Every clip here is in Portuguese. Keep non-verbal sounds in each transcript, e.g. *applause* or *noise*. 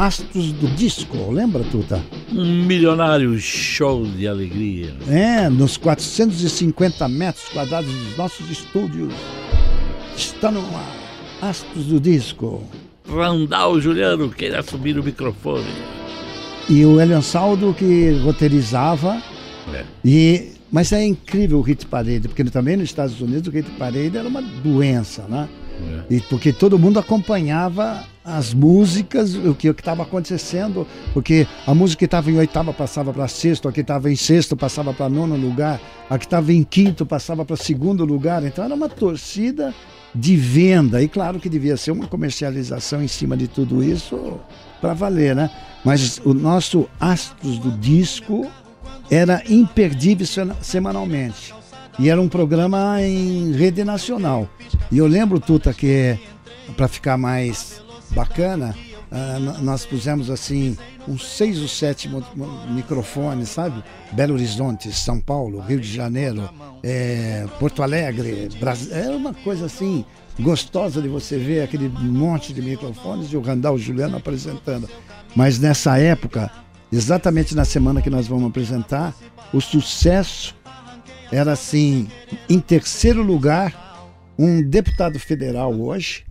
Astros do Disco, lembra, Tuta? Um milionário show de alegria. É, nos 450 metros quadrados dos nossos estúdios. Está no ar Astros do Disco. Randall Juliano queira assumir o microfone. E o Elian Saldo que roteirizava. É. E, mas é incrível o Hit Parade, porque também nos Estados Unidos o Hit Parade era uma doença, né? É. E porque todo mundo acompanhava as músicas, o que estava acontecendo, porque a música que estava em oitava passava para sexto, a que estava em sexto passava para nono lugar, a que estava em quinto passava para segundo lugar. Então era uma torcida de venda. E claro que devia ser uma comercialização em cima de tudo isso para valer, né? Mas o nosso Astros do Disco era imperdível semanalmente. E era um programa em rede nacional. E eu lembro, Tuta, que para ficar mais bacana, n- nós pusemos assim uns seis ou sete microfones, sabe? Belo Horizonte, São Paulo, Rio de Janeiro, eh, Porto Alegre, Brasil. Era uma coisa assim gostosa de você ver aquele monte de microfones e o Randall Juliano apresentando. Mas nessa época, exatamente na semana que nós vamos apresentar, o sucesso era assim, em terceiro lugar, um deputado federal hoje,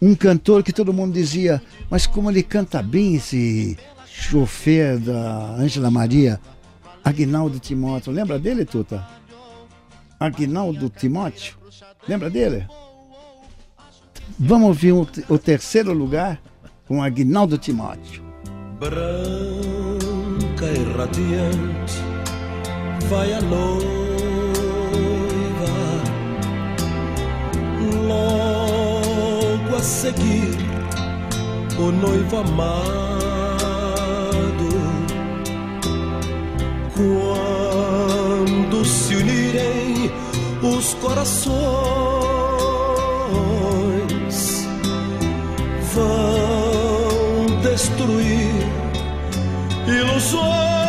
um cantor que todo mundo dizia, mas como ele canta bem esse chofer da Ângela Maria, Aguinaldo Timóteo. Lembra dele, Tuta? Aguinaldo Timóteo? Lembra dele? Vamos ouvir o, o terceiro lugar com Aguinaldo Timóteo. branca e radiante vai a noiva logo a seguir o noivo amado quando se unirem os corações vão destruir ilusões.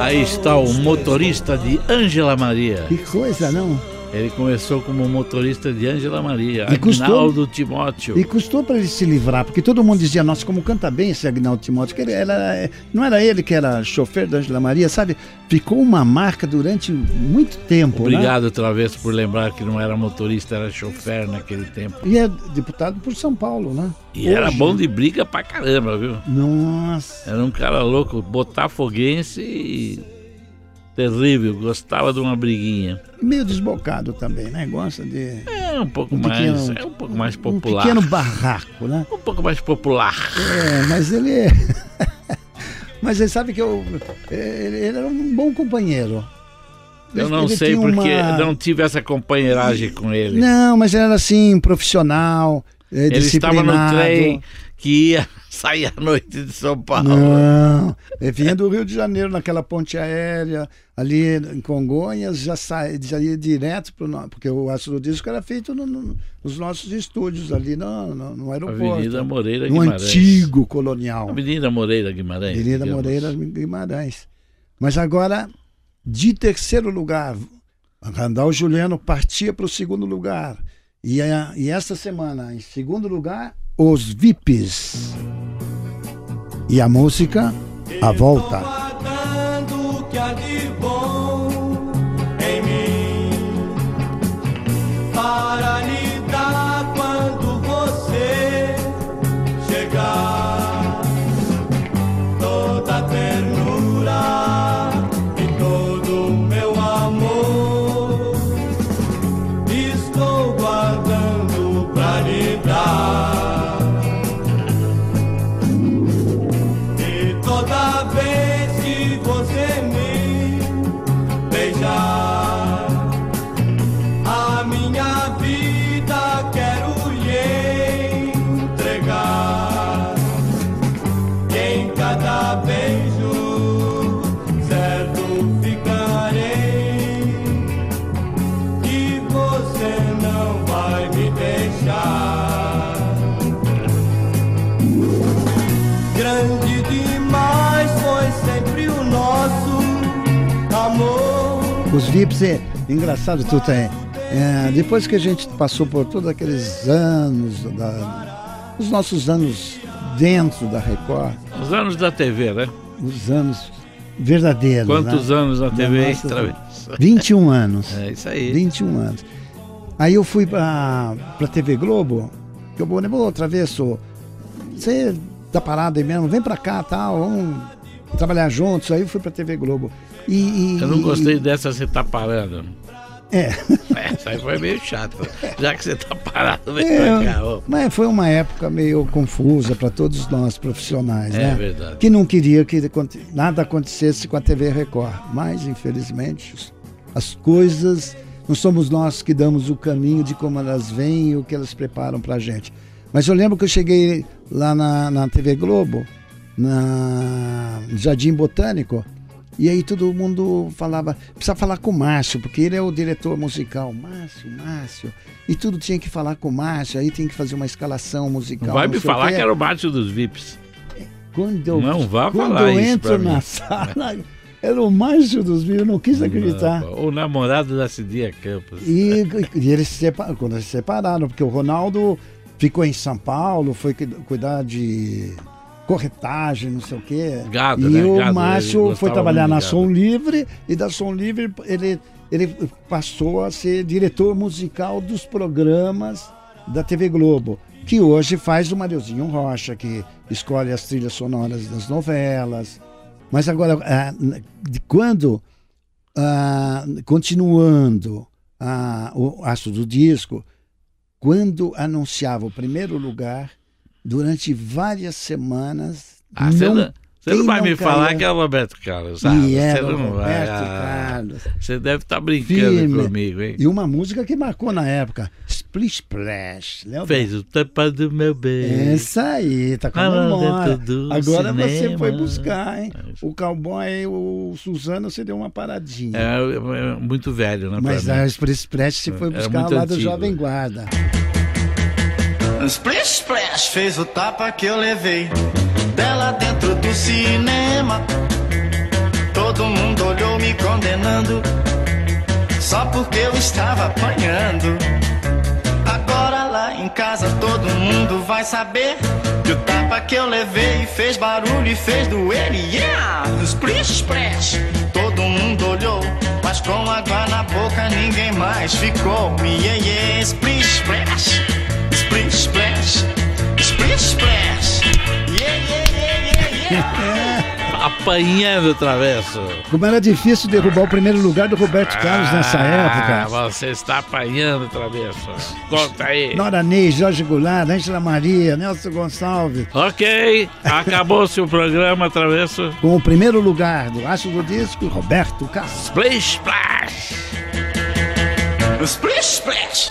Aí está o motorista de Ângela Maria. Que coisa, não? Ele começou como motorista de Ângela Maria. E custou- Agnaldo Timóteo. E custou para ele se livrar, porque todo mundo dizia, nossa, como canta bem esse Agnaldo Timóteo, que ele era, não era ele que era chofer da Angela Maria, sabe? Ficou uma marca durante muito tempo, né? Obrigado outra vez por lembrar que não era motorista, era chofer naquele tempo. E é deputado por São Paulo, né? E era Hoje- bom de briga pra caramba, viu? Nossa. Era um cara louco, botafoguense e terrível, gostava de uma briguinha. Meio desbocado também, né? Gosta de. É um pouco Um mais, pequeno- é um pouco mais Um popular. pequeno barraco, né? Um pouco mais popular. É, mas ele. *laughs* mas ele sabe que eu. Ele, era um bom companheiro. Eu não ele sei porque uma- não tive essa companheiragem com ele. Não, mas ele era assim, profissional. É, ele estava no trem que ia *laughs* sair à noite de São Paulo. Não, ele vinha do Rio de Janeiro naquela ponte aérea, ali em Congonhas, já, sai, já ia direto para o porque o Astro do Disco era feito no- no- nos nossos estúdios ali no, no, no aeroporto. Avenida Moreira no Guimarães. antigo colonial. Avenida Moreira Guimarães. Avenida digamos. Moreira Guimarães. Mas agora, de terceiro lugar, Randall Juliano partia para o segundo lugar. E, e esta semana, em segundo lugar, os VIPs. E a música, A Volta. cada beijo, certo ficarei que você não vai me deixar. Grande demais foi sempre o nosso amor. Os VIPs é engraçado, tu tem. É, é, depois que a gente passou por todos aqueles anos, da, os nossos anos dentro da Record, os anos da TV, né? os anos verdadeiros. Quantos né? anos na Da TV nossa- Travessa? 21 anos. É isso aí. 21 anos. Aí eu fui pra, pra TV Globo, que eu vou, ô, Travesso, você tá parado aí mesmo, vem pra cá, tal, vamos trabalhar juntos. Aí eu fui pra TV Globo. E, e- Eu não e- gostei dessa você tá parando. É. Essa aí foi meio chata. Já que você tá parado, vem É, pra cá. ó. mas foi uma época meio confusa para todos nós profissionais, É né? verdade. Que não queria que nada acontecesse com a TV Record. Mas, infelizmente, as coisas não somos nós que damos o caminho de como elas vêm e o que elas preparam para a gente. Mas eu lembro que eu cheguei lá na, na TV Globo, na no Jardim Botânico, e aí todo mundo falava, precisa falar com o Márcio, porque ele é o diretor musical. Márcio, Márcio. E tudo tinha que falar com o Márcio, aí tem que fazer uma escalação musical. Não vai não me falar que era o Márcio dos VIPs. Quando eu, Não vá quando falar eu isso entro pra mim. na sala, era o Márcio dos Mil, eu não quis acreditar. O namorado da Cidinha Campos. E, e eles se separaram, quando eles se separaram, porque o Ronaldo ficou em São Paulo, foi cu- cuidar de corretagem, não sei o quê. Gado, e né? o Gado, Márcio foi trabalhar na. Som Livre e da Som Livre ele, ele passou a ser diretor musical dos programas da TV Globo, que hoje faz o Mariozinho Rocha, que escolhe as trilhas sonoras das novelas. Mas agora, ah, de quando, ah, continuando ah, o aço do disco, quando anunciava o primeiro lugar, durante várias semanas, Ah, você não, não, você não vai não me falar que é o Roberto Carlos, sabe? e Você era o não vai. Roberto ah, Carlos. Você deve estar brincando Firme. comigo, hein? E uma música que marcou na época, Splish Splash. Lembra? Fez o tampa do meu beijo. Essa aí, tá com a memória. dentro do Agora você cinema. foi buscar, hein? O cowboy, o Suzano, você deu uma paradinha. É, é muito velho, né? Mas a Splish Splash você foi Era buscar lá do antigo. Jovem Guarda. Splish Splash fez o tapa que eu levei dela dentro do cinema. Todo mundo olhou me condenando só porque eu estava apanhando. Agora lá em casa todo mundo vai saber que o tapa que eu levei fez barulho e fez doer. Yeah! Splish Splash, todo mundo olhou, mas com água na boca ninguém mais ficou. Yeah, yeah, Splish Splash, Splash, Splish Splash. Yeah, yeah, yeah, yeah, yeah. *laughs* Apanhando travesso. Como era difícil derrubar o primeiro lugar do Roberto Carlos nessa Ah, época. você está apanhando travesso. Conta aí. Nora Ney, Jorge Goulart, Ângela Maria, Nelson Gonçalves. Ok, acabou-se o programa, travesso. Com o primeiro lugar do Aço do Disco, Roberto Carlos. Splish Splash. Splish Splash.